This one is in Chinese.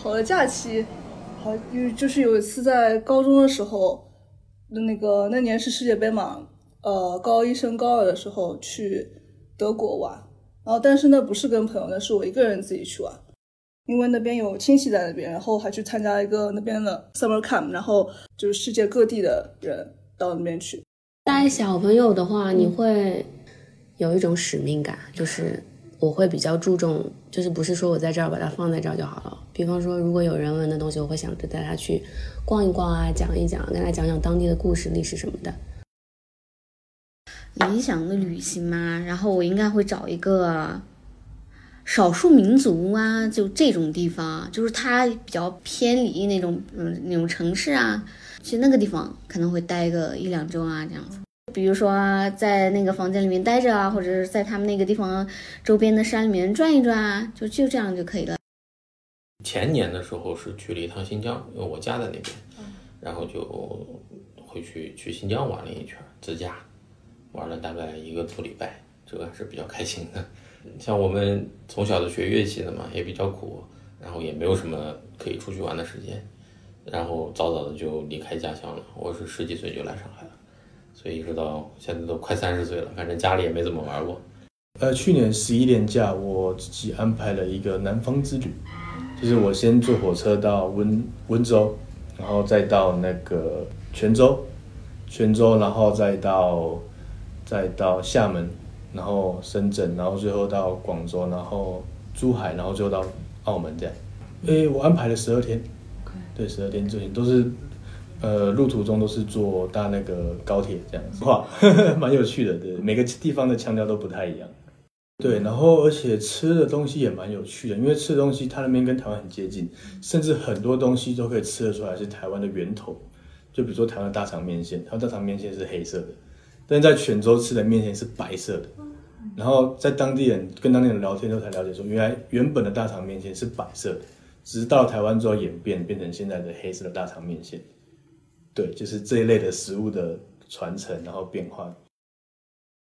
好的假期，好就就是有一次在高中的时候，那个那年是世界杯嘛，呃，高一升高二的时候去德国玩，然后但是那不是跟朋友，那是我一个人自己去玩，因为那边有亲戚在那边，然后还去参加一个那边的 summer camp，然后就是世界各地的人到那边去。带小朋友的话，你会有一种使命感，就是我会比较注重，就是不是说我在这儿把它放在这儿就好了。比方说，如果有人文的东西，我会想着带他去逛一逛啊，讲一讲，跟他讲讲当地的故事、历史什么的。理想的旅行嘛，然后我应该会找一个少数民族啊，就这种地方，就是它比较偏离那种嗯那种城市啊，去那个地方可能会待个一两周啊这样子。比如说在那个房间里面待着啊，或者是在他们那个地方周边的山里面转一转啊，就就这样就可以了。前年的时候是去了一趟新疆，因为我家在那边，然后就回去去新疆玩了一圈，自驾玩了大概一个多礼拜，这个还是比较开心的。像我们从小的学乐器的嘛，也比较苦，然后也没有什么可以出去玩的时间，然后早早的就离开家乡了。我是十几岁就来上海了，所以一直到现在都快三十岁了，反正家里也没怎么玩过。呃，去年十一年假，我自己安排了一个南方之旅，就是我先坐火车到温温州，然后再到那个泉州，泉州，然后再到再到厦门，然后深圳，然后最后到广州，然后珠海，然后最后到澳门这样。诶，我安排了十二天，对，十二天之前都是，呃，路途中都是坐搭那个高铁这样子，哇，蛮有趣的，对，每个地方的腔调都不太一样。对，然后而且吃的东西也蛮有趣的，因为吃的东西它那边跟台湾很接近，甚至很多东西都可以吃得出来是台湾的源头。就比如说台湾的大肠面线，台湾大肠面线是黑色的，但是在泉州吃的面线是白色的。然后在当地人跟当地人聊天之后才了解说，原来原本的大肠面线是白色的，直到台湾之后演变变成现在的黑色的大肠面线。对，就是这一类的食物的传承，然后变化